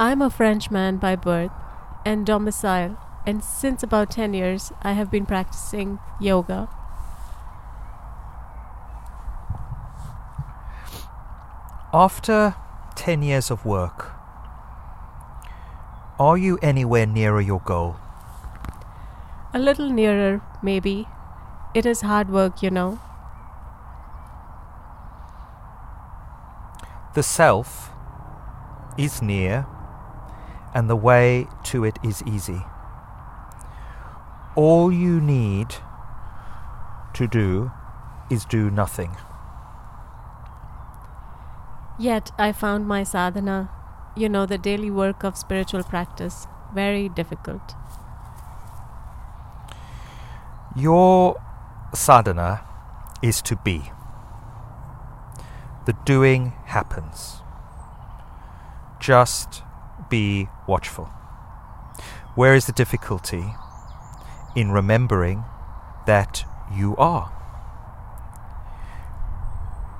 I'm a Frenchman by birth and domicile, and since about 10 years, I have been practicing yoga. After 10 years of work, are you anywhere nearer your goal? A little nearer, maybe. It is hard work, you know. The self is near, and the way to it is easy. All you need to do is do nothing. Yet I found my sadhana, you know, the daily work of spiritual practice, very difficult. Your sadhana is to be. The doing happens. Just be watchful. Where is the difficulty? In remembering that you are.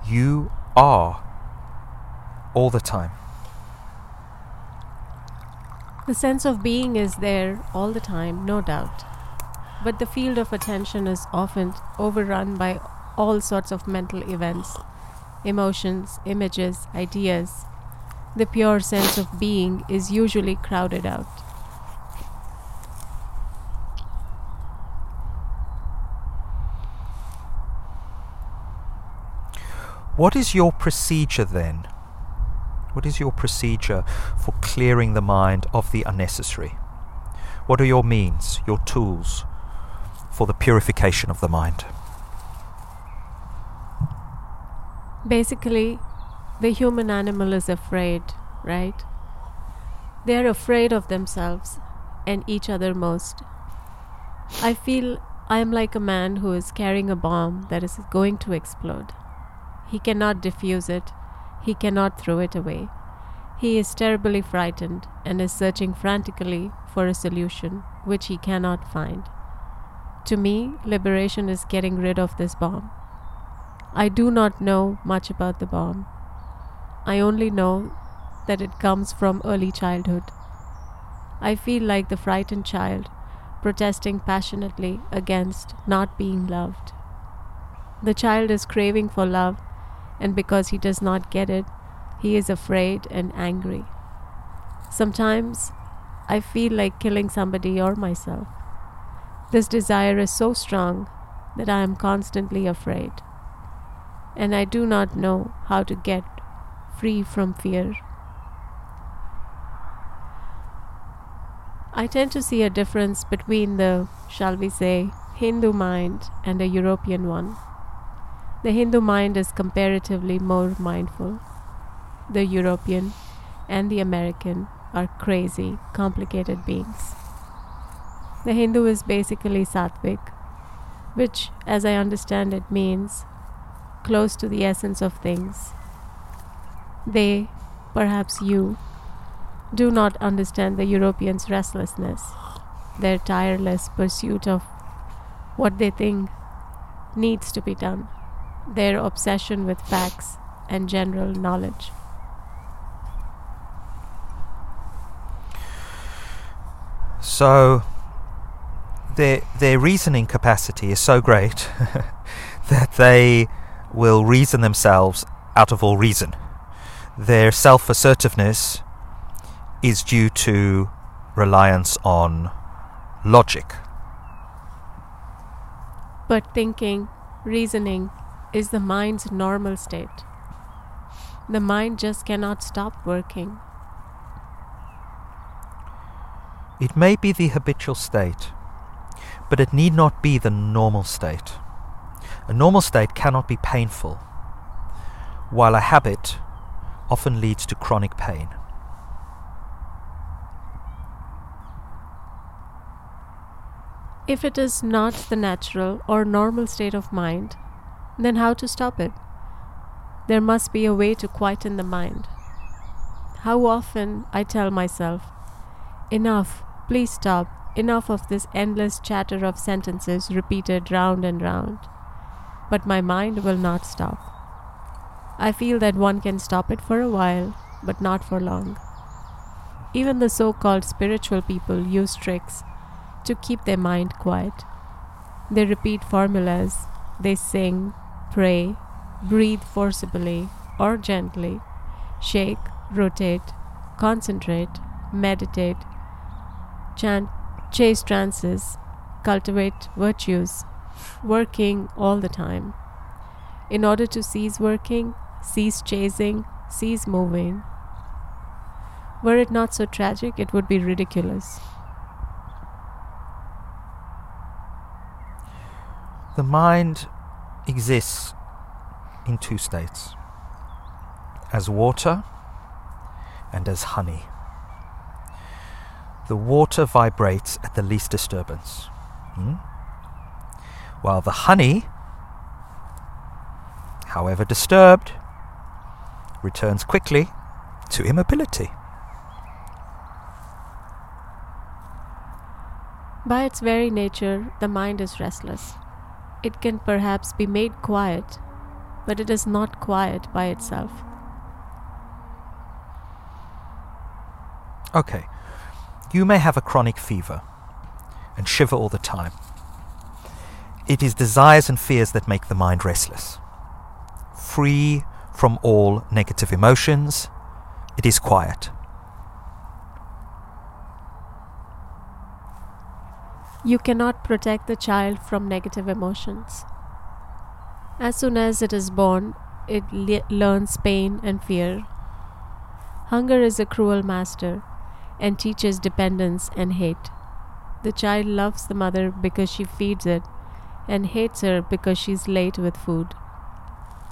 You are all the time. The sense of being is there all the time, no doubt. But the field of attention is often overrun by all sorts of mental events, emotions, images, ideas. The pure sense of being is usually crowded out. What is your procedure then? What is your procedure for clearing the mind of the unnecessary? What are your means, your tools for the purification of the mind? Basically, the human animal is afraid, right? They are afraid of themselves and each other most. I feel I am like a man who is carrying a bomb that is going to explode. He cannot defuse it, he cannot throw it away. He is terribly frightened and is searching frantically for a solution which he cannot find. To me, liberation is getting rid of this bomb. I do not know much about the bomb. I only know that it comes from early childhood. I feel like the frightened child protesting passionately against not being loved. The child is craving for love, and because he does not get it, he is afraid and angry. Sometimes I feel like killing somebody or myself. This desire is so strong that I am constantly afraid, and I do not know how to get free from fear. I tend to see a difference between the, shall we say, Hindu mind and a European one. The Hindu mind is comparatively more mindful. The European and the American are crazy, complicated beings. The Hindu is basically sattvic, which, as I understand it, means close to the essence of things. They, perhaps you, do not understand the Europeans' restlessness, their tireless pursuit of what they think needs to be done, their obsession with facts and general knowledge. So their their reasoning capacity is so great that they will reason themselves out of all reason. Their self assertiveness is due to reliance on logic. But thinking, reasoning, is the mind's normal state. The mind just cannot stop working. It may be the habitual state, but it need not be the normal state. A normal state cannot be painful, while a habit often leads to chronic pain. If it is not the natural or normal state of mind, then how to stop it? There must be a way to quieten the mind. How often I tell myself, Enough, please stop, enough of this endless chatter of sentences repeated round and round. But my mind will not stop. I feel that one can stop it for a while, but not for long. Even the so called spiritual people use tricks to keep their mind quiet. They repeat formulas, they sing, pray, breathe forcibly or gently, shake, rotate, concentrate, meditate, chant, chase trances, cultivate virtues, working all the time. In order to cease working, cease chasing, cease moving. Were it not so tragic, it would be ridiculous. The mind exists in two states as water and as honey. The water vibrates at the least disturbance, hmm? while the honey, however disturbed, returns quickly to immobility. By its very nature, the mind is restless. It can perhaps be made quiet, but it is not quiet by itself. Okay, you may have a chronic fever and shiver all the time. It is desires and fears that make the mind restless. Free from all negative emotions, it is quiet. You cannot protect the child from negative emotions. As soon as it is born, it le- learns pain and fear. Hunger is a cruel master and teaches dependence and hate. The child loves the mother because she feeds it and hates her because she's late with food.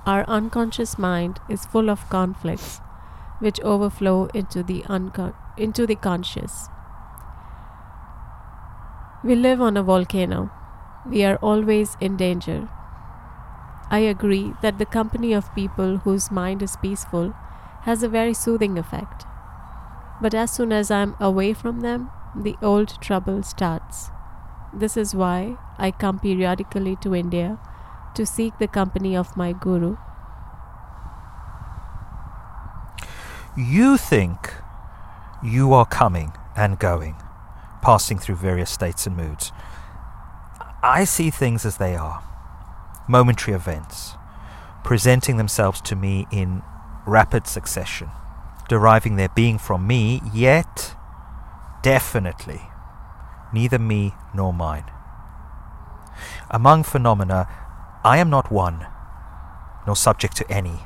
Our unconscious mind is full of conflicts which overflow into the, into the conscious. We live on a volcano. We are always in danger. I agree that the company of people whose mind is peaceful has a very soothing effect. But as soon as I am away from them, the old trouble starts. This is why I come periodically to India to seek the company of my Guru. You think you are coming and going, passing through various states and moods. I see things as they are momentary events, presenting themselves to me in rapid succession, deriving their being from me, yet definitely neither me nor mine. Among phenomena, I am not one, nor subject to any.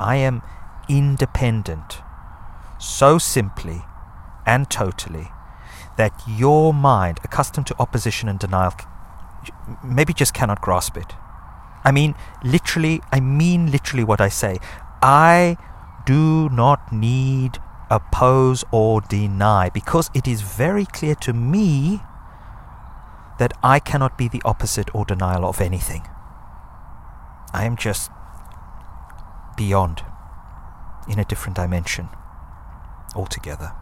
I am independent, so simply and totally that your mind, accustomed to opposition and denial, maybe just cannot grasp it. I mean, literally, I mean literally what I say. I do not need oppose or deny because it is very clear to me that I cannot be the opposite or denial of anything. I am just beyond, in a different dimension altogether.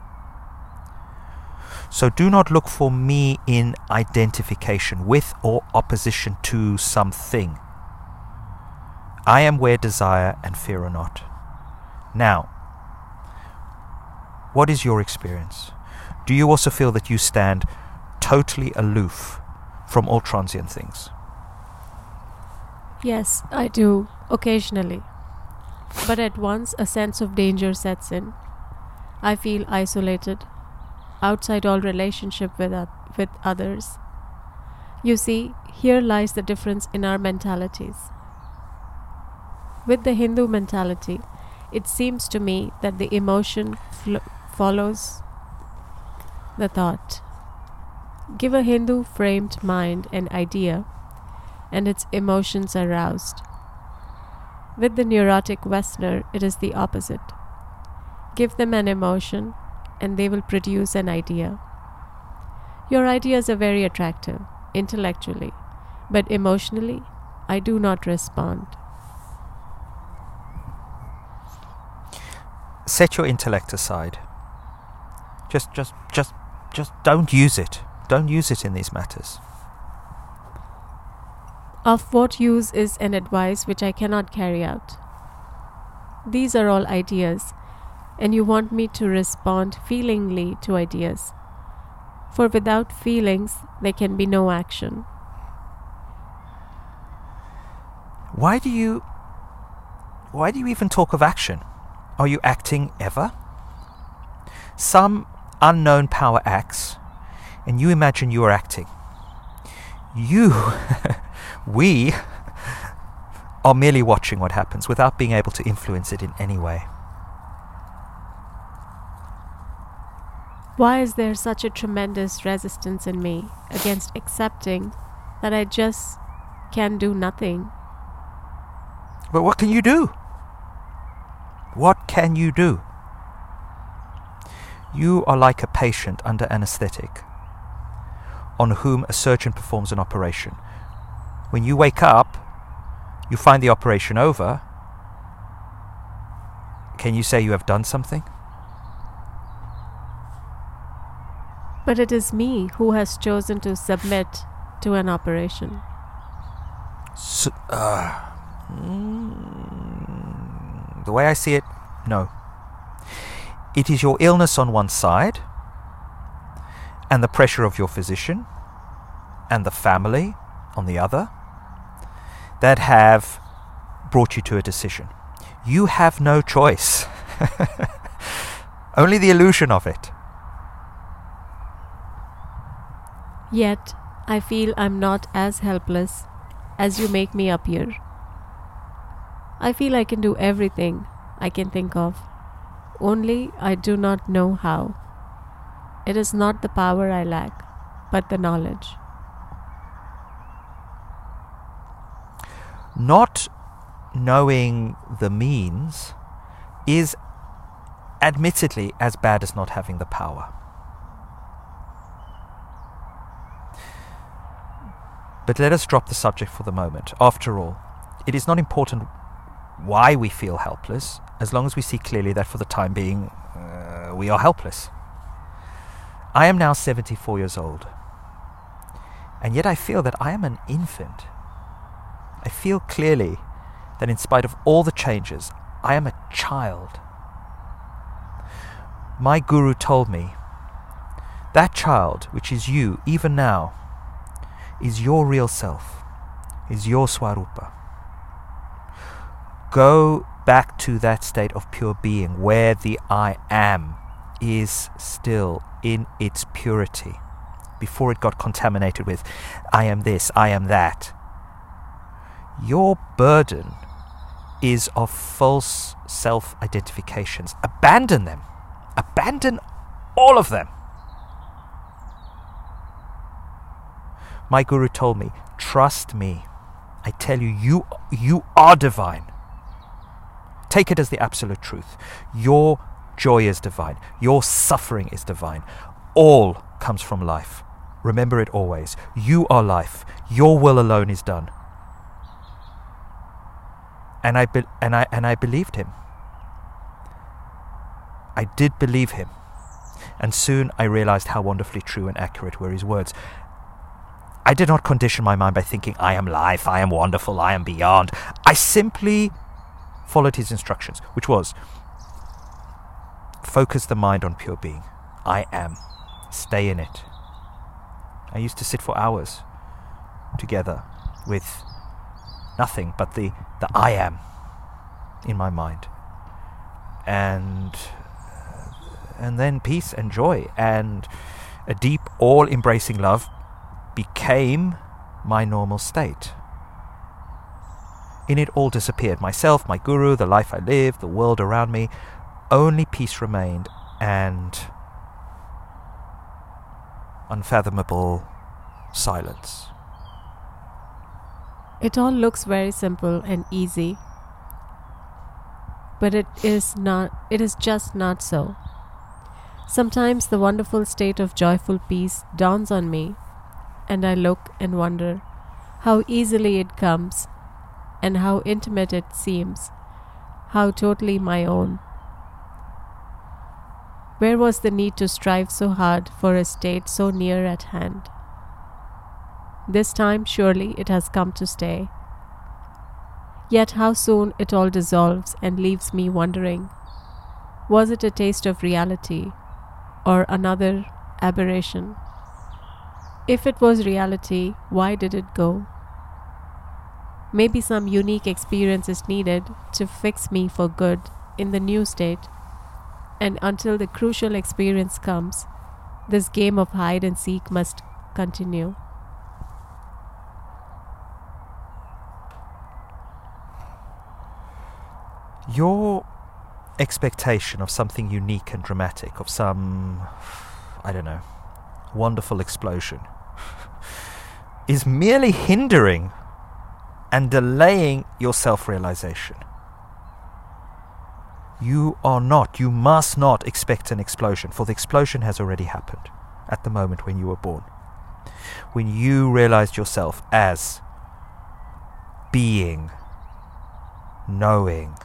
So do not look for me in identification with or opposition to something. I am where desire and fear are not. Now, what is your experience? Do you also feel that you stand totally aloof from all transient things? Yes, I do, occasionally. But at once a sense of danger sets in. I feel isolated, outside all relationship with, with others. You see, here lies the difference in our mentalities. With the Hindu mentality, it seems to me that the emotion fl- follows the thought. Give a Hindu framed mind an idea, and its emotions are roused. With the neurotic Westerner, it is the opposite. Give them an emotion, and they will produce an idea. Your ideas are very attractive, intellectually, but emotionally, I do not respond. Set your intellect aside. Just just just just don't use it. Don't use it in these matters. Of what use is an advice which I cannot carry out? These are all ideas, and you want me to respond feelingly to ideas. For without feelings, there can be no action. Why do you. Why do you even talk of action? Are you acting ever? Some unknown power acts, and you imagine you are acting. You, we, are merely watching what happens without being able to influence it in any way. Why is there such a tremendous resistance in me against accepting that I just can do nothing? But what can you do? What can you do? You are like a patient under anesthetic on whom a surgeon performs an operation. When you wake up, you find the operation over. Can you say you have done something? But it is me who has chosen to submit to an operation. So, uh, mm, the way I see it, no. It is your illness on one side, and the pressure of your physician, and the family on the other, that have brought you to a decision. You have no choice, only the illusion of it. Yet, I feel I'm not as helpless as you make me appear. I feel I can do everything I can think of, only I do not know how. It is not the power I lack, but the knowledge. Not knowing the means is admittedly as bad as not having the power. But let us drop the subject for the moment. After all, it is not important why we feel helpless, as long as we see clearly that for the time being uh, we are helpless. I am now 74 years old, and yet I feel that I am an infant. I feel clearly that in spite of all the changes, I am a child. My guru told me that child, which is you even now, is your real self, is your Swarupa. Go back to that state of pure being where the I am is still in its purity before it got contaminated with I am this, I am that. Your burden is of false self identifications. Abandon them. Abandon all of them. My guru told me, trust me. I tell you, you, you are divine. Take it as the absolute truth. Your joy is divine. Your suffering is divine. All comes from life. Remember it always. You are life. Your will alone is done. And I, be- and I, and I believed him. I did believe him. And soon I realized how wonderfully true and accurate were his words. I did not condition my mind by thinking, I am life, I am wonderful, I am beyond. I simply followed his instructions, which was focus the mind on pure being. I am. Stay in it. I used to sit for hours together with nothing but the, the I am in my mind. And and then peace and joy and a deep all embracing love became my normal state. In it all disappeared myself, my guru, the life I lived, the world around me. Only peace remained and unfathomable silence. It all looks very simple and easy, but it is not it is just not so. Sometimes the wonderful state of joyful peace dawns on me, and I look and wonder how easily it comes and how intimate it seems, how totally my own. Where was the need to strive so hard for a state so near at hand? This time, surely, it has come to stay. Yet, how soon it all dissolves and leaves me wondering Was it a taste of reality or another aberration? If it was reality, why did it go? Maybe some unique experience is needed to fix me for good in the new state. And until the crucial experience comes, this game of hide and seek must continue. Your expectation of something unique and dramatic, of some, I don't know, wonderful explosion, is merely hindering and delaying your self realization. You are not, you must not expect an explosion, for the explosion has already happened at the moment when you were born. When you realized yourself as being, knowing,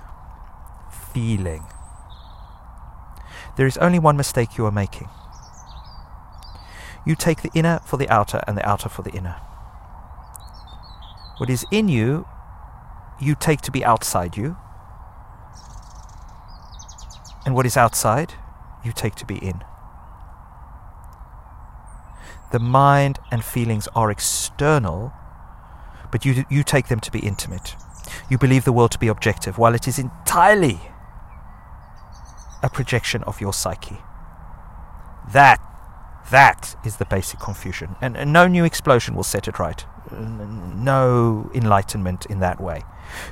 feeling. There is only one mistake you are making. You take the inner for the outer and the outer for the inner. What is in you, you take to be outside you. And what is outside, you take to be in. The mind and feelings are external, but you, you take them to be intimate. You believe the world to be objective, while it is entirely a projection of your psyche. That, that is the basic confusion. And, and no new explosion will set it right no enlightenment in that way.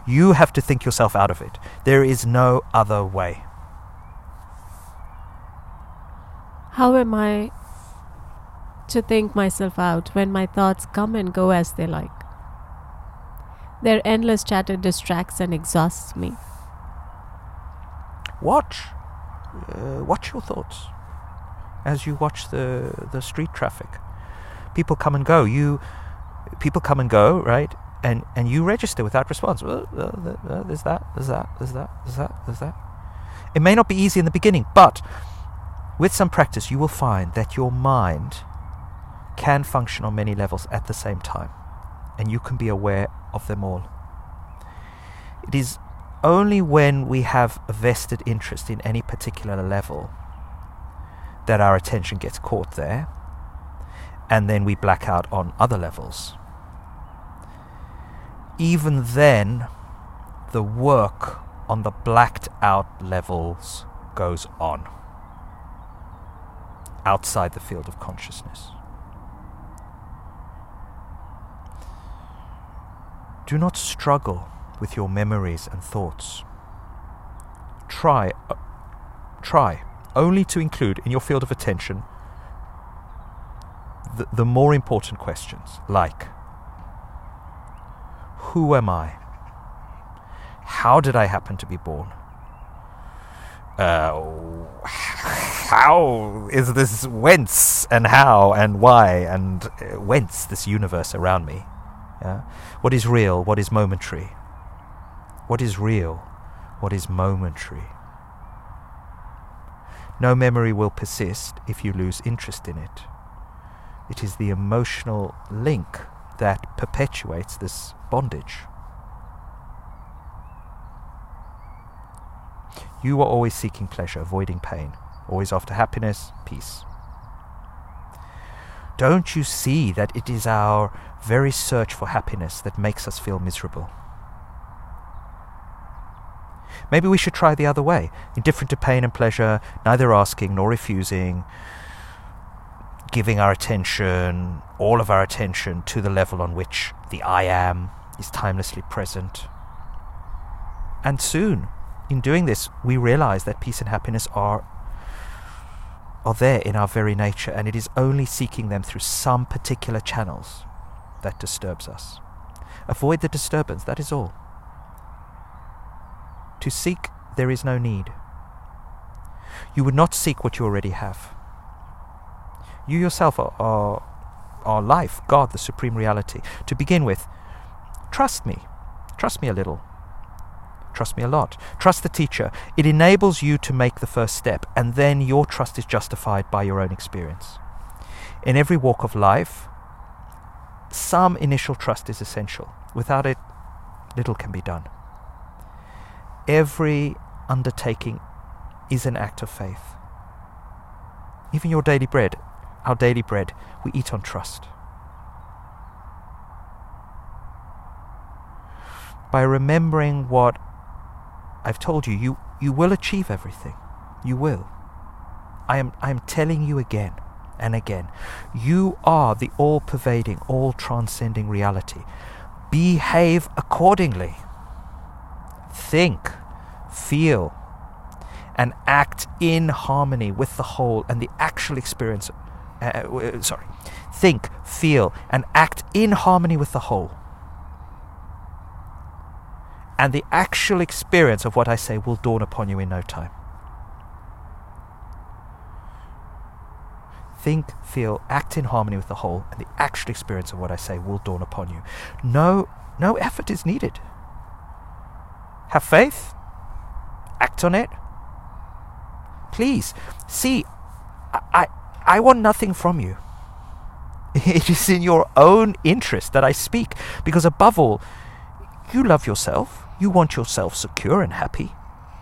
You have to think yourself out of it. There is no other way. How am I to think myself out when my thoughts come and go as they like? Their endless chatter distracts and exhausts me. Watch. Uh, watch your thoughts as you watch the, the street traffic. People come and go. You people come and go, right? And and you register without response. Well, uh, uh, there's that, there's that, there's that, there's that, there's that. It may not be easy in the beginning, but with some practice, you will find that your mind can function on many levels at the same time, and you can be aware of them all. It is only when we have a vested interest in any particular level that our attention gets caught there, and then we black out on other levels even then, the work on the blacked out levels goes on outside the field of consciousness. Do not struggle with your memories and thoughts. Try, uh, try only to include in your field of attention the, the more important questions like who am I? How did I happen to be born? Uh, how is this whence and how and why and uh, whence this universe around me? Yeah? What is real? What is momentary? What is real? What is momentary? No memory will persist if you lose interest in it. It is the emotional link that perpetuates this bondage. You are always seeking pleasure, avoiding pain, always after happiness, peace. Don't you see that it is our very search for happiness that makes us feel miserable? Maybe we should try the other way, indifferent to pain and pleasure, neither asking nor refusing, giving our attention, all of our attention, to the level on which the I am is timelessly present. And soon, in doing this, we realize that peace and happiness are are there in our very nature, and it is only seeking them through some particular channels that disturbs us. Avoid the disturbance, that is all. To seek, there is no need. You would not seek what you already have. You yourself are, are, are life, God, the supreme reality. To begin with, trust me. Trust me a little. Trust me a lot. Trust the teacher. It enables you to make the first step, and then your trust is justified by your own experience. In every walk of life, some initial trust is essential. Without it, little can be done. Every undertaking is an act of faith. Even your daily bread, our daily bread, we eat on trust. By remembering what I've told you, you, you will achieve everything. You will. I am, I am telling you again and again. You are the all pervading, all transcending reality. Behave accordingly. Think, feel, and act in harmony with the whole and the actual experience. Uh, uh, sorry. Think, feel, and act in harmony with the whole. And the actual experience of what I say will dawn upon you in no time. think, feel, act in harmony with the whole, and the actual experience of what I say will dawn upon you. No, no effort is needed. Have faith, act on it. Please, see, I, I, I want nothing from you. It is in your own interest that I speak, because above all, you love yourself. You want yourself secure and happy.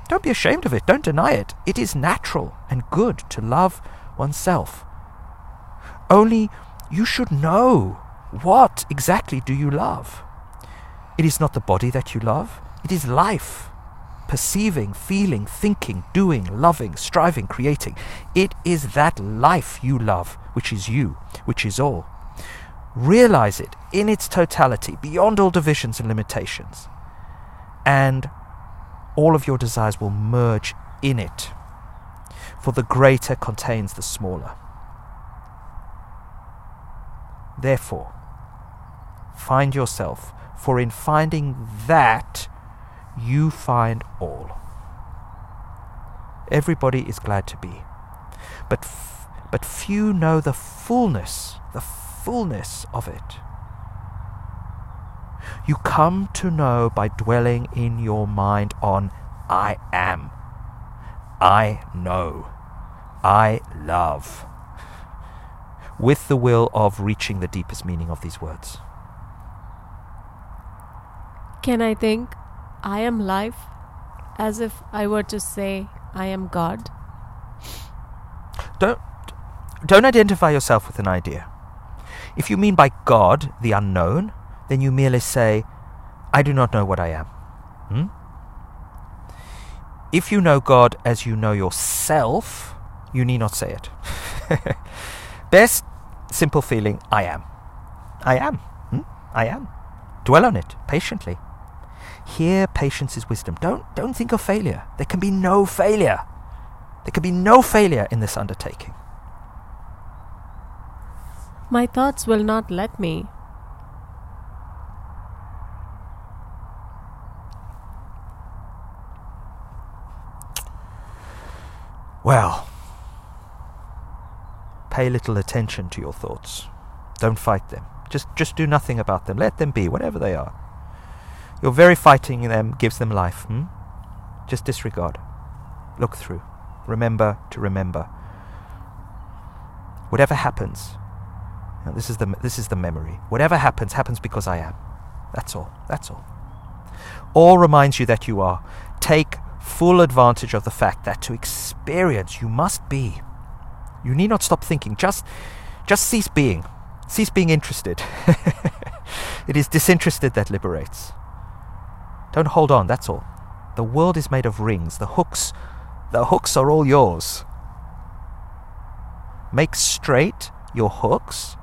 Don't be ashamed of it. Don't deny it. It is natural and good to love oneself. Only you should know what exactly do you love. It is not the body that you love, it is life. Perceiving, feeling, thinking, doing, loving, striving, creating. It is that life you love, which is you, which is all. Realize it in its totality, beyond all divisions and limitations. And all of your desires will merge in it, for the greater contains the smaller. Therefore, find yourself, for in finding that, you find all. Everybody is glad to be, but, f- but few know the fullness, the fullness of it. You come to know by dwelling in your mind on I am, I know, I love with the will of reaching the deepest meaning of these words. Can I think I am life as if I were to say I am God? Don't don't identify yourself with an idea. If you mean by God the unknown, then you merely say, I do not know what I am. Hmm? If you know God as you know yourself, you need not say it. Best simple feeling I am. I am. Hmm? I am. Dwell on it patiently. Here, patience is wisdom. Don't, don't think of failure. There can be no failure. There can be no failure in this undertaking. My thoughts will not let me. Well, pay little attention to your thoughts. Don't fight them. Just, just do nothing about them. Let them be, whatever they are. Your very fighting them gives them life. Hmm? Just disregard. Look through. Remember to remember. Whatever happens, this is the this is the memory. Whatever happens happens because I am. That's all. That's all. All reminds you that you are. Take full advantage of the fact that to experience you must be. You need not stop thinking. Just, just cease being. Cease being interested. it is disinterested that liberates. Don't hold on, that's all. The world is made of rings. The hooks, the hooks are all yours. Make straight your hooks,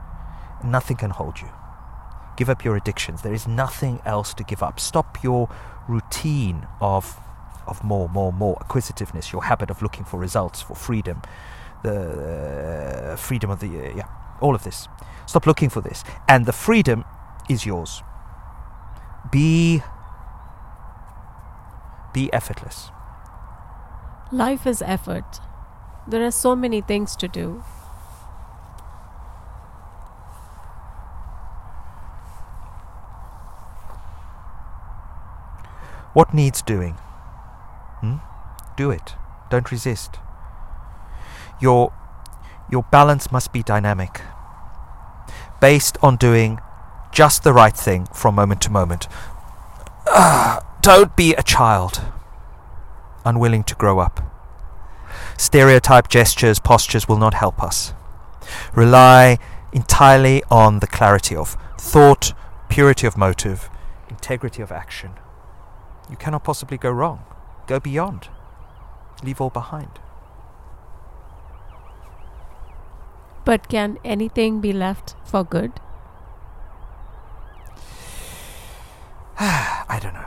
nothing can hold you. Give up your addictions. There is nothing else to give up. Stop your routine of of more, more, more acquisitiveness, your habit of looking for results, for freedom, the uh, freedom of the uh, yeah all of this stop looking for this and the freedom is yours be be effortless Life is effort. There are so many things to do. what needs doing hmm? do it don't resist your your balance must be dynamic based on doing just the right thing from moment to moment uh, don't be a child unwilling to grow up Stereotype gestures, postures will not help us. Rely entirely on the clarity of thought, purity of motive, integrity of action. You cannot possibly go wrong. Go beyond. Leave all behind. But can anything be left for good? I don't know.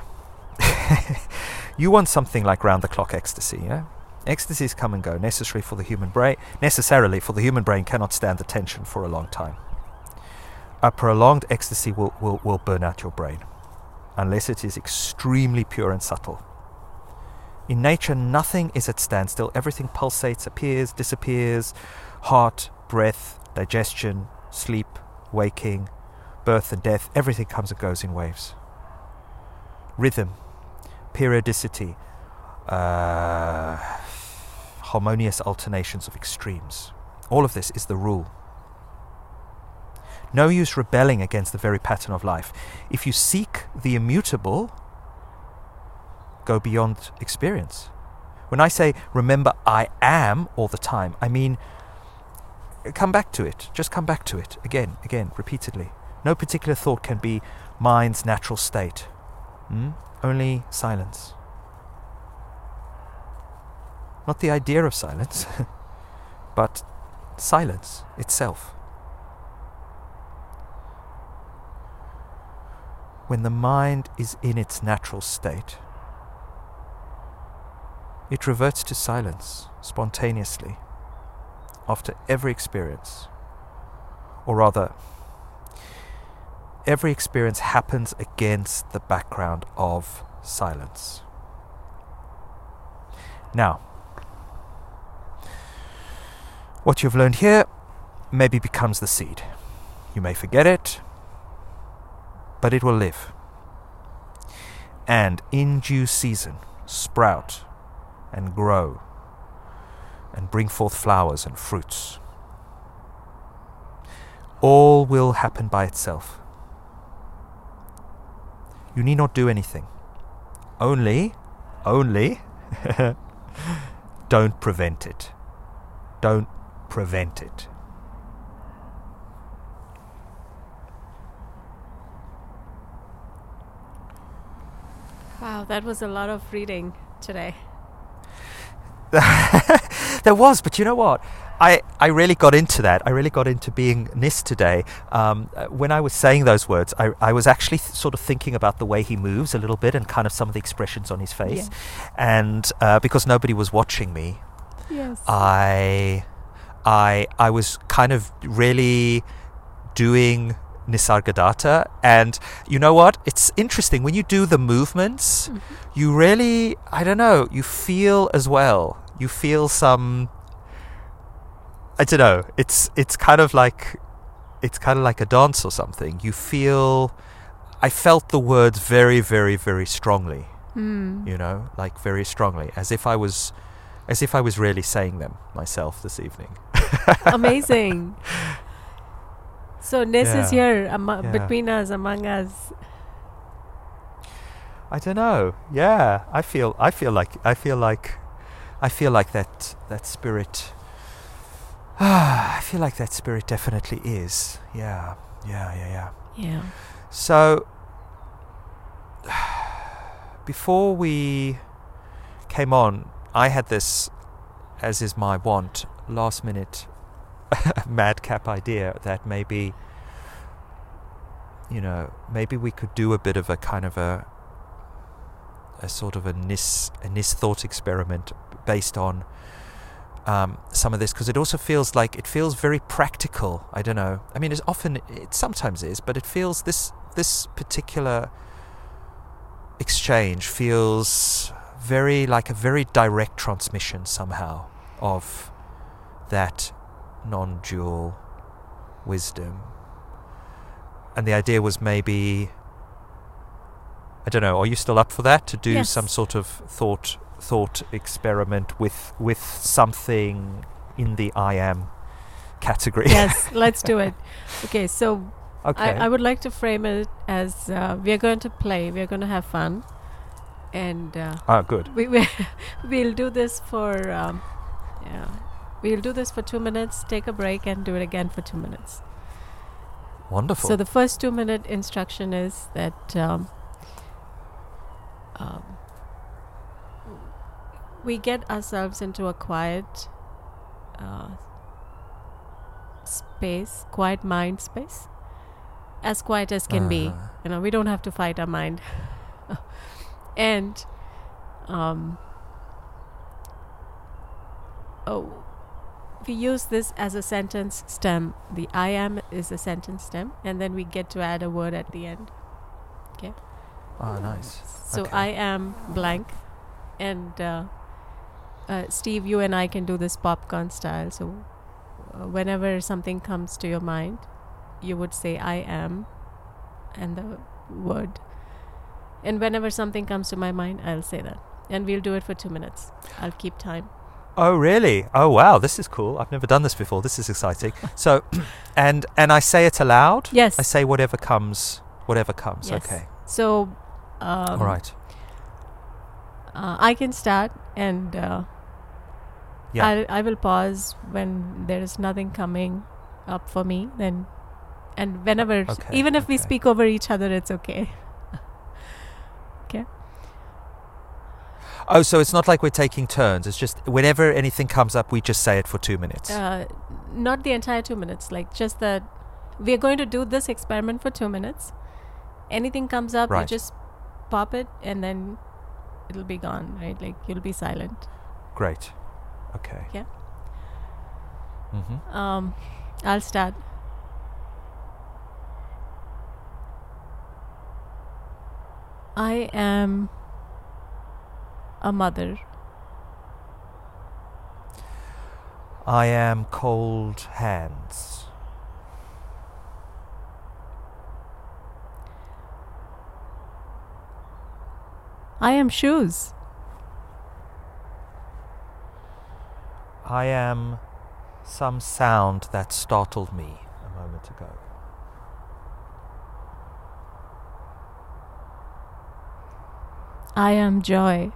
you want something like round the clock ecstasy? Ecstasies come and go, necessary for the human brain. Necessarily, for the human brain cannot stand the tension for a long time. A prolonged ecstasy will, will, will burn out your brain, unless it is extremely pure and subtle. In nature, nothing is at standstill. Everything pulsates, appears, disappears. Heart, breath, digestion, sleep, waking, birth and death, everything comes and goes in waves. Rhythm, periodicity, uh, harmonious alternations of extremes. All of this is the rule. No use rebelling against the very pattern of life. If you seek the immutable, go beyond experience. When I say remember I am all the time, I mean come back to it. Just come back to it again, again, repeatedly. No particular thought can be mind's natural state. Hmm? Only silence. Not the idea of silence, but silence itself. When the mind is in its natural state, it reverts to silence spontaneously after every experience. Or rather, every experience happens against the background of silence. Now, what you've learned here maybe becomes the seed. You may forget it, but it will live. And in due season, sprout and grow and bring forth flowers and fruits. All will happen by itself. You need not do anything. Only, only, don't prevent it. Don't prevent it. Wow, that was a lot of reading today. there was, but you know what? I, I really got into that. I really got into being Nis today. Um, uh, when I was saying those words, I, I was actually th- sort of thinking about the way he moves a little bit and kind of some of the expressions on his face. Yeah. And uh, because nobody was watching me, Yes. I, I, I was kind of really doing Nisargadatta. And you know what? It's interesting. When you do the movements, Mhm. you really, I don't know, you feel as well. You feel some. I don't know. It's it's kind of like, it's kind of like a dance or something. You feel. I felt the words very, very, very strongly. Hmm. You know, like very strongly, as if I was, as if I was really saying them myself this evening. Amazing. So Nis is here amo- Yeah. between us, among us. I don't know. Yeah, I feel. I feel like. I feel like. I feel like that. That spirit. Ah, I feel like that spirit definitely is. Yeah. Yeah. Yeah. Yeah. Yeah. So. Before we came on, I had this, as is my wont, last minute madcap idea that maybe, you know, maybe we could do a bit of a kind of a a sort of a nis a nis thought experiment based on um, some of this because it also feels like it feels very practical. I don't know. I mean, it's often it sometimes is, but it feels this this particular exchange feels very like a very direct transmission somehow of that non-dual wisdom. And the idea was maybe I don't know, are you still up for that to do Yes. some sort of thought thought experiment with with something in the I am category? yes, let's do it. Okay, so okay. I, I would like to frame it as uh, we are going to play, we are going to have fun, and uh, ah, good. we, we we'll do this for um, Yeah. We'll do this for two minutes, take a break, and do it again for two minutes. Wonderful. So the first two minute instruction is that um, um, we get ourselves into a quiet uh, space, quiet mind space, as quiet as can be. Uh-huh. You know, we don't have to fight our mind. and um, oh, we use this as a sentence stem. The I am is a sentence stem, and then we get to add a word at the end. Okay. Ah, oh, nice. So Okay. I am blank, and uh, uh, Steve, you and I can do this popcorn style. So uh, whenever something comes to your mind, you would say I am, and the word. And whenever something comes to my mind, I'll say that, and we'll do it for two minutes. I'll keep time. Oh, really? Oh, wow. This is cool. I've never done this before. This is exciting. So, and and I say it aloud. Yes. I say whatever comes. Whatever comes. Yes. Okay. So. Um, All right. Uh, I can start, and uh, Yeah. I'll, I will pause when there is nothing coming up for me. Then, and whenever, Okay, even if we speak over each other, it's okay. Okay. Oh, so it's not like we're taking turns. It's just whenever anything comes up, we just say it for two minutes. Uh, not the entire two minutes. Like just that we are going to do this experiment for two minutes. Anything comes up, you just pop it, and then it'll be gone. Right? Like you'll be silent. Great. Okay. Yeah. Mm-hmm. Um, I'll start. I am a mother. I am cold hands. I am shoes. I am some sound that startled me a moment ago. I am joy.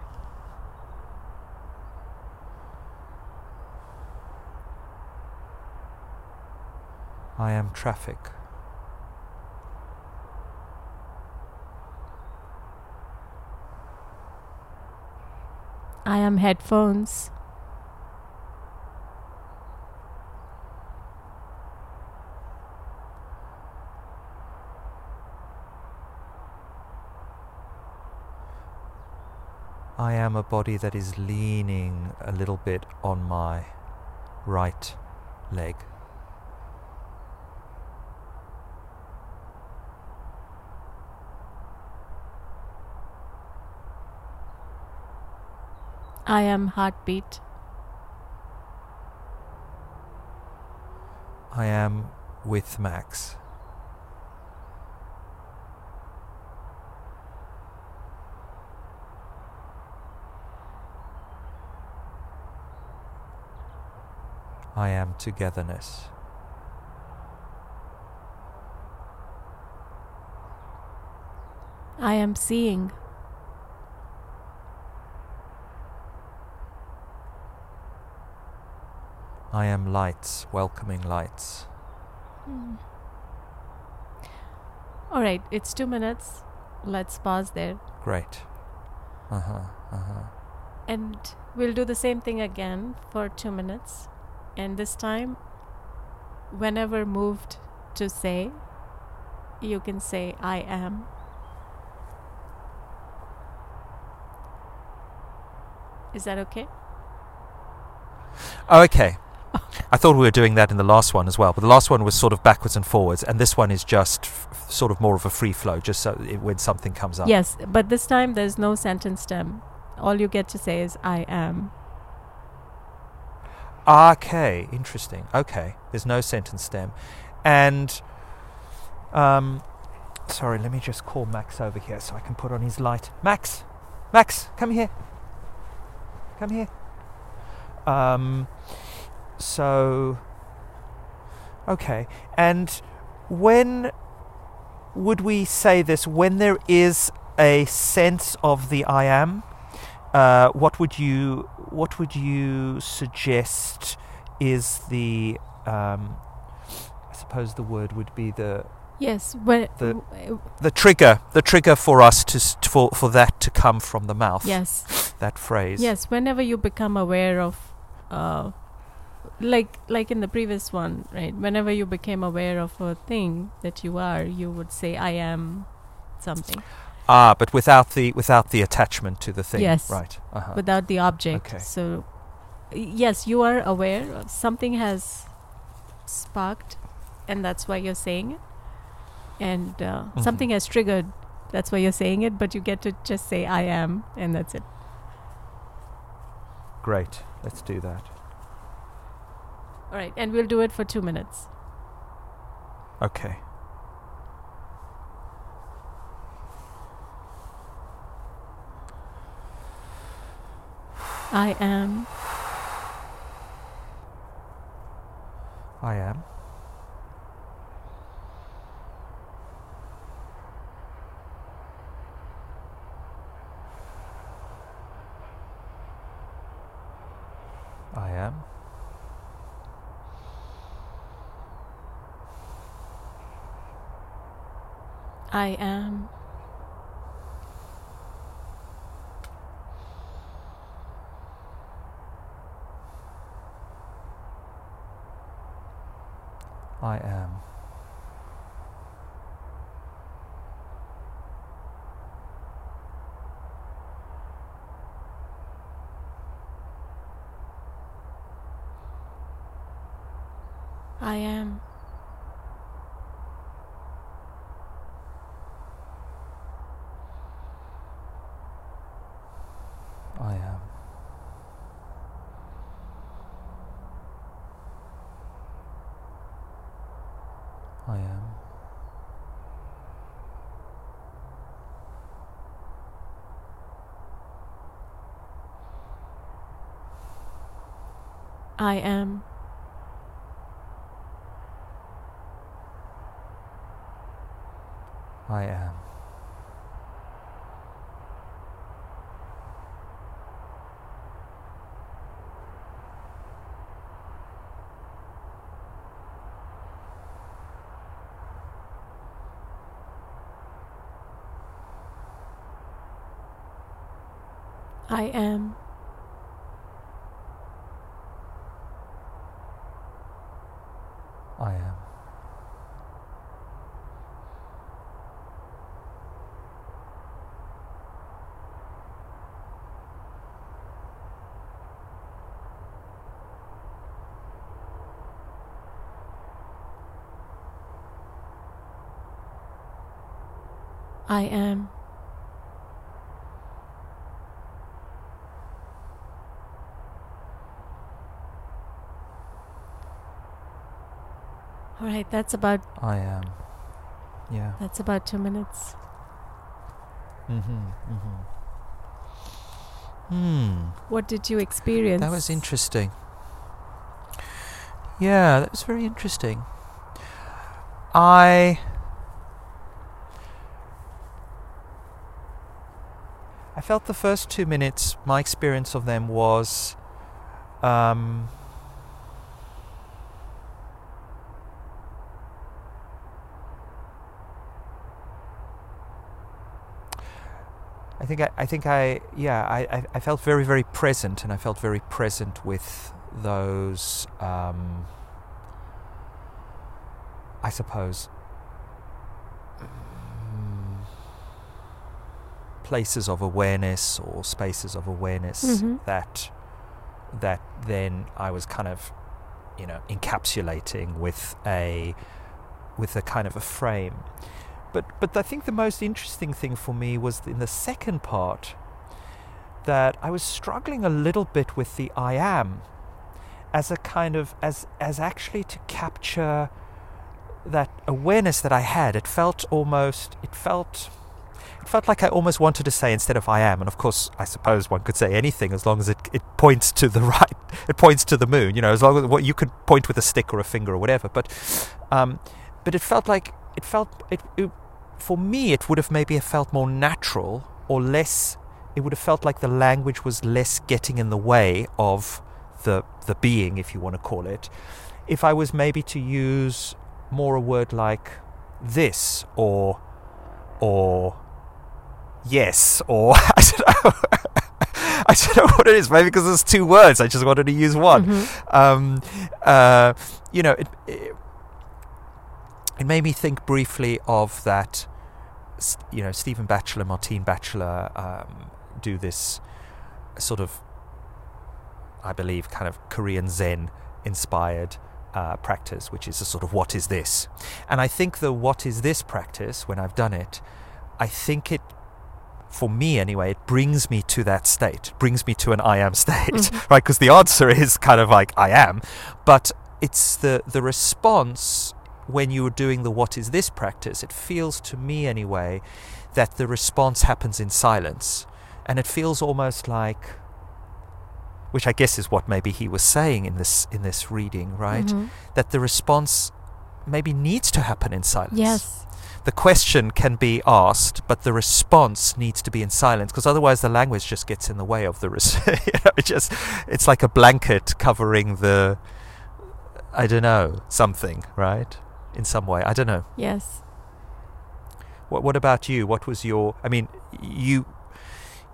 I am traffic. I am headphones. I am a body that is leaning a little bit on my right leg. I am heartbeat. I am with Max. I am togetherness. I am seeing. I am lights, welcoming lights. All right, it's two minutes. Let's pause there. Great. Uh huh, uh huh. And we'll do the same thing again for two minutes. And this time, whenever moved to say, you can say, I am. Is that okay? Oh, okay. I thought we were doing that in the last one as well, but the last one was sort of backwards and forwards, and this one is just f- sort of more of a free flow, just so it, when something comes up. Yes, but this time there's no sentence stem. All you get to say is, I am. Okay, interesting. Okay, there's no sentence stem, and um, sorry, let me just call Max over here so I can put on his light. Max, Max, come here. Come here. Um, so okay, and when would we say this? When there is a sense of the I am. uh, what would you what would you suggest is the um, I suppose the word would be the Yes, when The- the trigger the trigger for us to for for that to come from the mouth. yes, that phrase. yes. Whenever you become aware of, uh, like like in the previous one, right? Whenever you became aware of a thing that you are, you would say, "I am something," Ah, but without the without the attachment to the thing. Yes. Right. Uh-huh. without the object. Okay. So, yes, you are aware of something has sparked, and that's why you're saying it. And uh, Mhm. something has triggered. That's why you're saying it. But you get to just say "I am," and that's it. Great. Let's do that. All right, and we'll do it for two minutes. Okay. I am. I am. I am. I am. I am. I am. I am. I am. I am. I am. I am. I am. I am. All right, that's about I am. Yeah. that's about two minutes. Mm-hmm. Mm-hmm. Hmm. What did you experience? That was interesting. Yeah, that was very interesting. I I felt the first two minutes, my experience of them was um, I think I, I think I yeah I, I, felt very very present and I felt very present with those um, I suppose mm, places of awareness or spaces of awareness Mhm. that that then I was kind of you know encapsulating with a with a kind of a frame but but I think the most interesting thing for me was in the second part that I was struggling a little bit with the I am as a kind of as as actually to capture that awareness that I had. It felt almost it felt it felt like I almost wanted to say instead of I am. And of course I suppose one could say anything as long as it, it points to the right it points to the moon you know as long as what you could point with a stick or a finger or whatever. But um, but it felt like it felt it, it for me it would have maybe felt more natural or less it would have felt like the language was less getting in the way of the the being, if you want to call it. If I was maybe to use more a word like this or or yes or I don't know. I don't know what it is. Maybe because there's two words. I just wanted to use one. Mhm. Um, uh, you know, it, it, it made me think briefly of that. You know, Stephen Batchelor, Martine Batchelor um, do this sort of, I believe, kind of Korean Zen inspired uh, practice, which is a sort of what is this? And I think the what is this practice, when I've done it, I think it, for me anyway, it brings me to that state, brings me to an I am state, Mhm. right? Because the answer is kind of like I am, but it's the the response when you're doing the what is this practice. It feels to me anyway that the response happens in silence, and it feels almost like. Which I guess is what maybe he was saying in this in this reading, right? Mhm. That the response maybe needs to happen in silence Yes. the question can be asked, but the response needs to be in silence because otherwise the language just gets in the way of the res- you know, it just it's like a blanket covering the I don't know something right in some way. I don't know. Yes. what what about you? What was your I mean you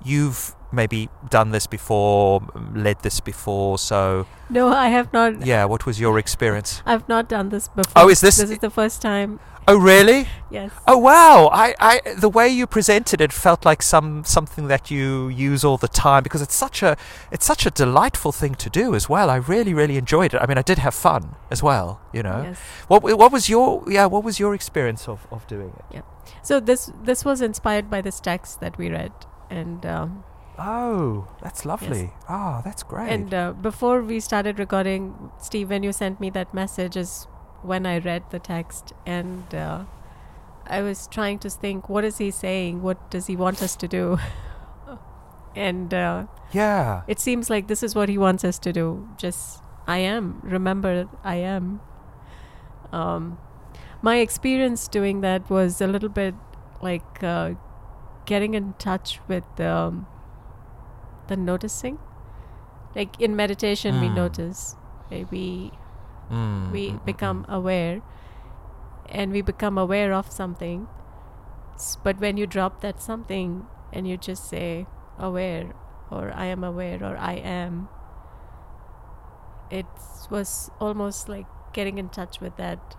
you've maybe done this before led this before so No, I have not. yeah what was your experience I've not done this before. Oh, is this- This is the first time. oh really Yes. Oh wow! I, I, the way you presented it felt like some something that you use all the time because it's such a it's such a delightful thing to do as well. I really really enjoyed it. I mean, I did have fun as well. You know, Yes. what what was your yeah what was your experience of, of doing it? Yeah. So this this was inspired by this text that we read, and um, Oh, that's lovely. Ah, that's great. and uh, before we started recording, Steve, when you sent me that message, is when I read the text, and uh, I was trying to think, what is he saying? What does he want us to do? and uh, yeah, it seems like this is what he wants us to do. Just I am. Remember, I am. Um, my experience doing that was a little bit like uh, getting in touch with um, the noticing. Like in meditation, we Mm. notice, eh, we Mm, we mm, mm, become mm. aware, and we become aware of something. But when you drop that something and you just say aware, or I am aware, or I am, it was almost like getting in touch with that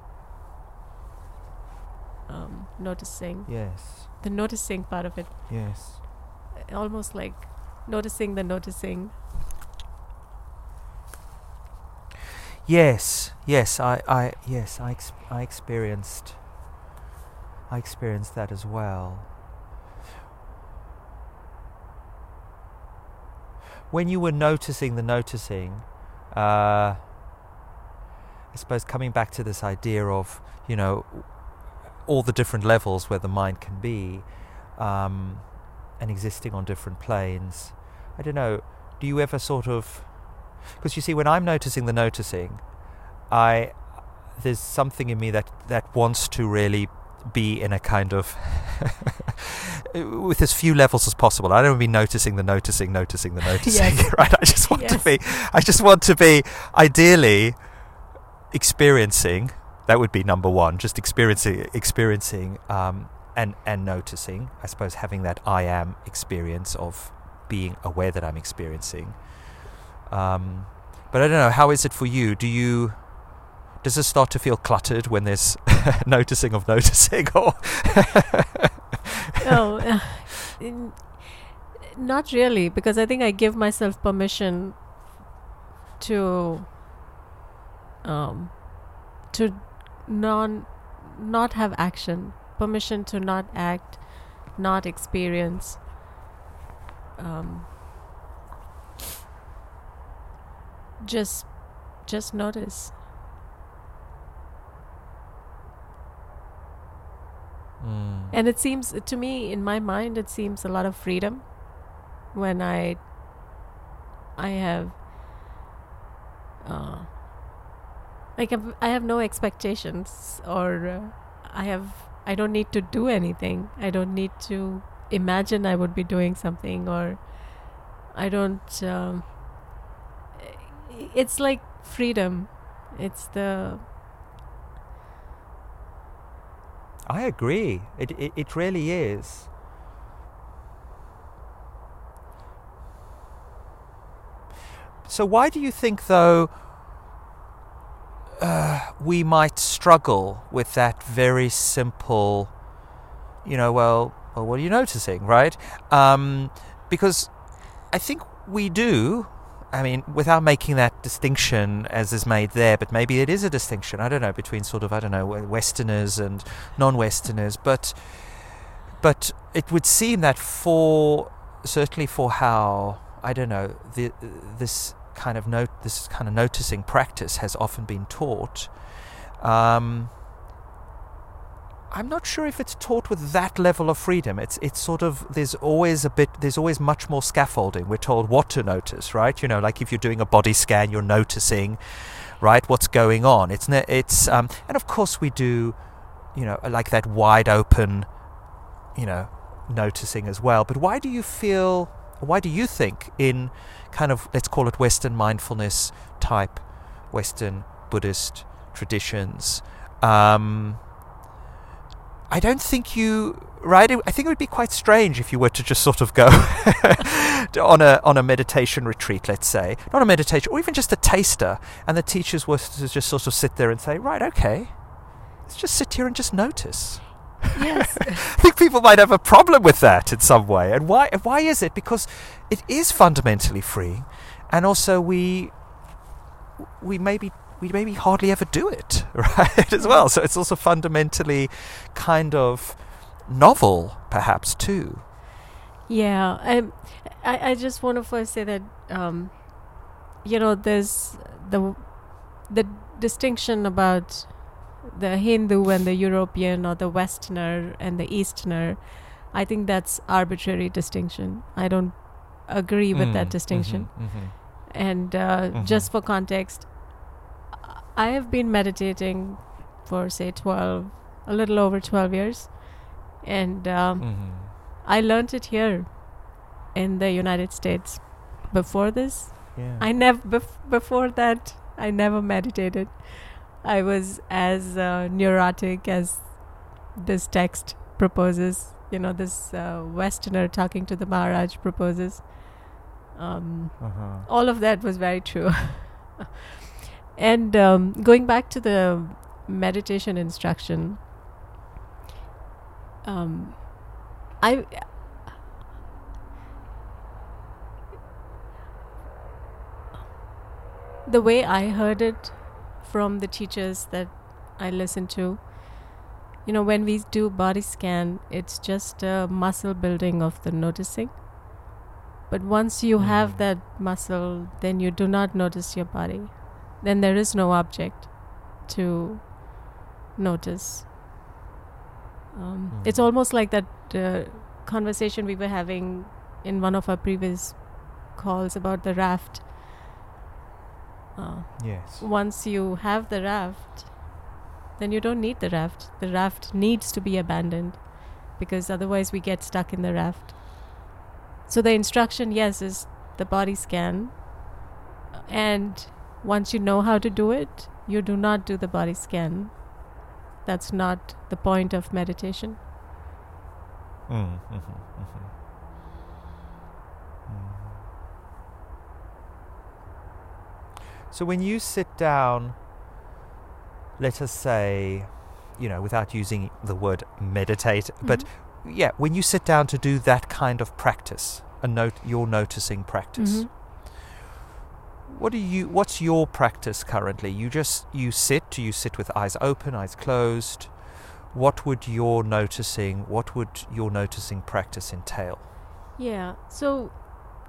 um, noticing, yes, the noticing part of it, yes. almost like noticing the noticing. Yes, yes, I, I, yes, I, ex- I experienced, I experienced that as well. When you were noticing the noticing, uh, I suppose coming back to this idea of, you know, all the different levels where the mind can be, um, and existing on different planes. I don't know. Do you ever sort of because you see, when I'm noticing the noticing, I there's something in me that that wants to really be in a kind of with as few levels as possible. I don't want to be noticing the noticing, noticing the noticing. Yes. right? I just want to be. I just want to be ideally experiencing. That would be number one. Just experiencing, experiencing, um, and and noticing. I suppose having that I am experience of being aware that I'm experiencing. Um, but I don't know. How is it for you? Do you does it start to feel cluttered when there's noticing of noticing, or oh, uh, in- not really, because I think I give myself permission to um, to non not have action, permission to not act, not experience. Um, just just notice Mm. and it seems to me in my mind it seems a lot of freedom when i i have uh, like I've, i have no expectations or uh, i have i don't need to do anything i don't need to imagine I would be doing something, or I don't. Um, it's like freedom. It's the I agree. It, it, it really is. So, why do you think, though, uh, we might struggle with that very simple, you know, well, well what are you noticing, right? Um, because I think we do. I mean, without making that distinction as is made there, but maybe it is a distinction. I don't know between sort of I don't know Westerners and non-Westerners, but but it would seem that for certainly for how I don't know the, this kind of note this kind of noticing practice has often been taught. Um, I'm not sure if it's taught with that level of freedom. It's it's sort of there's always a bit there's always much more scaffolding. We're told what to notice, right? You know, like if you're doing a body scan, you're noticing, right, what's going on. It's it's um, and of course we do, you know, like that wide open, you know, noticing as well. But why do you feel? Why do you think in kind of let's call it Western mindfulness type, Western Buddhist traditions? Um, I don't think you right. I think it would be quite strange if you were to just sort of go on a on a meditation retreat, let's say, not a meditation, or even just a taster, and the teachers were to just sort of sit there and say, right, okay, let's just sit here and just notice. Yes. I think people might have a problem with that in some way, and why? Why is it? Because it is fundamentally free, and also we we maybe we maybe hardly ever do it, right? As well. So it's also fundamentally kind of novel, perhaps too. Yeah, um, I I just want to first say that um, you know there's the the distinction about the Hindu and the European or the Westerner and the Easterner. I think that's arbitrary distinction. I don't agree with that Mm, distinction. mhm, mhm. And uh, Mhm. just for context, I have been meditating for say twelve, a little over twelve years, and um. I learned it here in the United States. Before this, Yeah. I never bef- before that I never meditated. I was as uh, neurotic as this text proposes. You know, this uh, Westerner talking to the Maharaj proposes. Um, uh-huh. all of that was very true. and um, going back to the meditation instruction, um, I the way I heard it from the teachers that I listen to, you know, when we do body scan, it's just a muscle building of the noticing. But once you have Mhm. that muscle, then you do not notice your body. Then there is no object to notice. Um, It's Mhm. almost like that uh, conversation we were having in one of our previous calls about the raft. Uh, Yes. once you have the raft, then you don't need the raft. The raft needs to be abandoned because otherwise we get stuck in the raft. So the instruction, yes, is the body scan. And once you know how to do it, you do not do the body scan. That's not the point of meditation. Mm, mhm, mhm. So when you sit down, let us say, you know, without using the word meditate, but yeah, when you sit down to do that kind of practice, a note you're noticing practice. Mhm. What do you what's your practice currently? You just you sit, do you sit with eyes open, eyes closed? What would your noticing what would your noticing practice entail? Yeah. So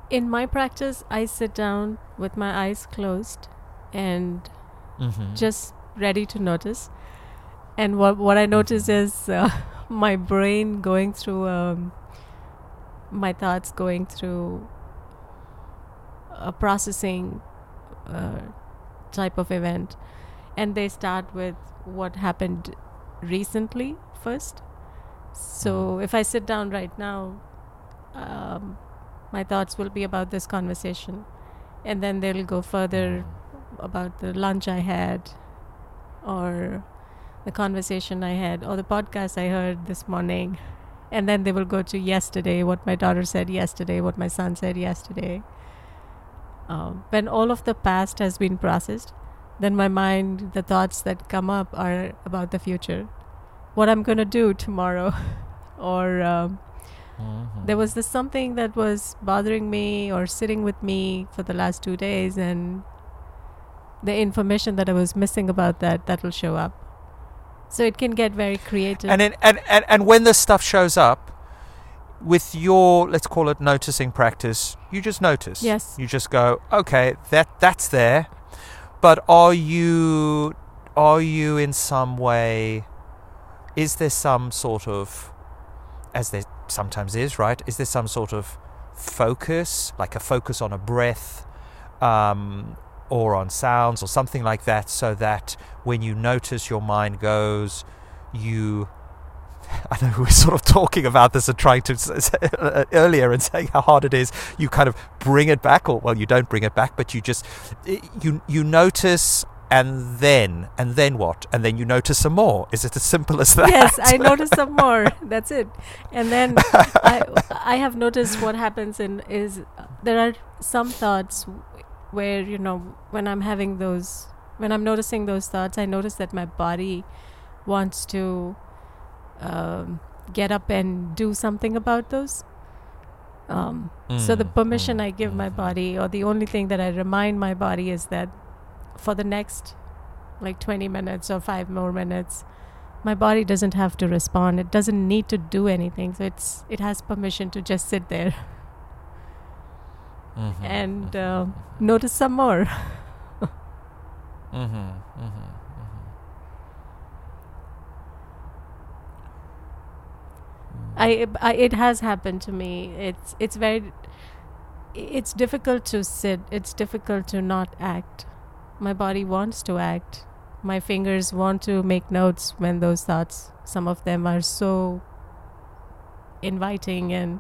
in my practice, I sit down with my eyes closed and Mm-hmm. just ready to notice. And what what I notice Mhm. is uh, my brain going through um, my thoughts going through a processing uh, type of event, and they start with what happened recently first. So if I sit down right now, um, my thoughts will be about this conversation, and then they'll go further about the lunch I had, or the conversation I had, or the podcast I heard this morning, and then they will go to yesterday, what my daughter said yesterday, what my son said yesterday. Um, when all of the past has been processed, then my mind, the thoughts that come up are about the future, what I'm gonna do tomorrow, or um, Mhm. there was this something that was bothering me or sitting with me for the last two days, and the information that I was missing about that that will show up. So it can get very creative. And, in, and and and when this stuff shows up, with your let's call it noticing practice, you just notice. Yes. You just go, okay, that that's there, but are you are you in some way? Is there some sort of, as there sometimes is, right? Is there some sort of focus, like a focus on a breath, um, or on sounds, or something like that, so that when you notice your mind goes, you I know we're sort of talking about this and trying to uh, earlier and saying how hard it is. You kind of bring it back, or well, you don't bring it back, but you just you you notice, and then and then what? And then you notice some more. Is it as simple as that? yes, I noticed some more. That's it. And then I, I have noticed what happens in is uh, there are some thoughts where you know when I'm having those when I'm noticing those thoughts, I notice that my body wants to um, get up and do something about those. Um, so the Mm, permission mm, I give my mhm. body, or the only thing that I remind my body is that for the next like 20 minutes or five more minutes, my body doesn't have to respond. It doesn't need to do anything. So it's it has permission to just sit there Mhm, and mhm, uh, notice some more. mhm, mhm, mhm. I, I it has happened to me. It's it's very it's difficult to sit. It's difficult to not act. My body wants to act. My fingers want to make notes when those thoughts. Some of them are so inviting and.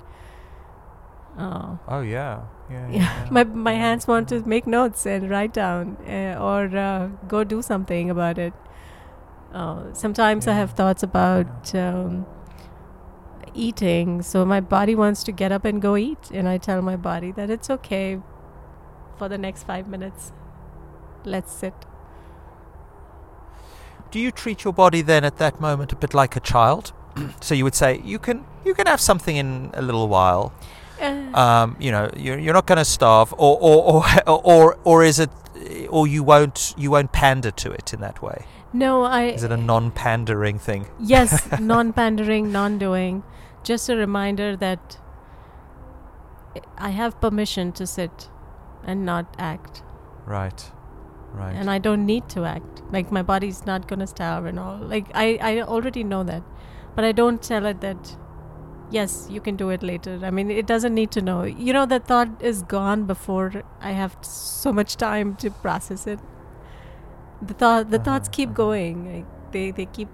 Uh, Oh yeah, yeah. yeah, yeah, my my hands want to make notes and write down uh, or uh, go do something about it. Uh, sometimes I have thoughts about um, eating, so my body wants to get up and go eat, and I tell my body that it's okay for the next five minutes. Let's sit. Do you treat your body then at that moment a bit like a child? so you would say you can you can have something in a little while. Um, you know, you're, you're not going to starve, or or, or or or is it, or you won't you won't pander to it in that way? no, I. Is it a non-pandering thing? yes, non pandering, non doing. Just a reminder that I have permission to sit and not act. Right, right. and I don't need to act. Like my body's not gonna starve and all. Like I, I already know that, but I don't tell it that. Yes, you can do it later. I mean, it doesn't need to know. You know, the thought is gone before I have so much time to process it. The thought, the thoughts Uh-huh, keep uh-huh. going. Like they, they keep,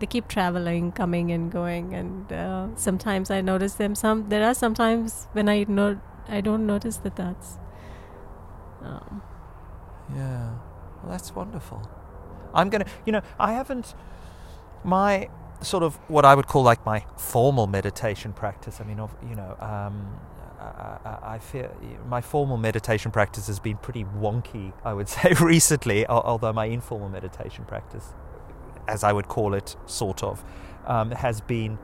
they keep traveling, coming and going. And uh, sometimes I notice them. Some there are sometimes when I know I don't notice the thoughts. Um, Yeah, well, that's wonderful. I'm gonna, you know, I haven't my sort of what I would call like my formal meditation practice. I mean, you know, um, I, I, feel my formal meditation practice has been pretty wonky. I would say recently, although my informal meditation practice, as I would call it, sort of, um, has been.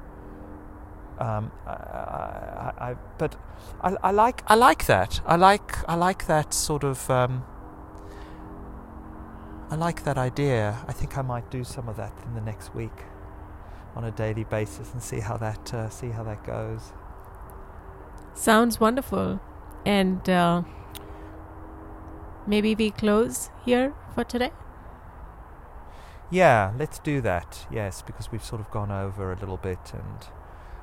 Um, I, I, but I, I like I like that. I like I like that sort of. Um, I like that idea. I think I might do some of that in the next week, on a daily basis, and see how that uh, see how that goes. Sounds wonderful. And uh, maybe we close here for today? Yeah, let's do that. Yes, because we've sort of gone over a little bit, and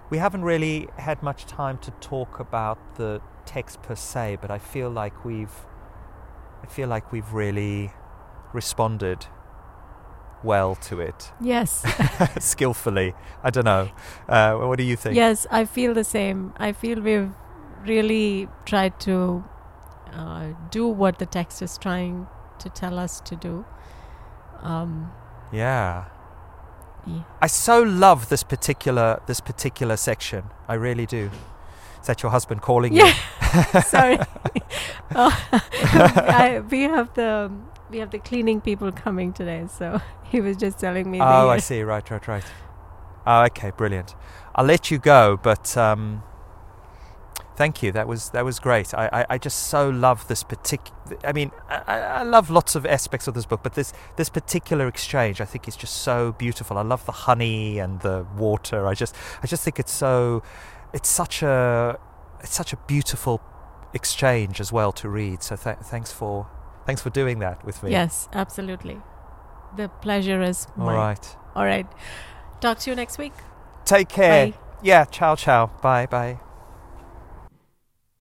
we haven't really had much time to talk about the text per se. But I feel like we've, I feel like we've really responded well to it, Yes. skillfully. I don't know. Uh, what do you think? yes, I feel the same. I feel we've really tried to uh, do what the text is trying to tell us to do. Um, Yeah. yeah. I so love this particular this particular section. I really do. Is that your husband calling you? Yeah. Sorry. oh, I, we have the we have the cleaning people coming today, so he was just telling me. Oh, I see. Right, right, right. Oh, okay, brilliant. I'll let you go, but um, thank you. That was that was great. I, I, I just so love this particular. I mean, I, I I love lots of aspects of this book, but this this particular exchange, I think, is just so beautiful. I love the honey and the water. I just I just think it's so. It's such a it's such a beautiful exchange as well to read. So th- thanks for thanks for doing that with me. Yes, absolutely. The pleasure is All mine. right. All right. Talk to you next week. Take care. Bye. Yeah. Ciao, ciao. Bye, bye.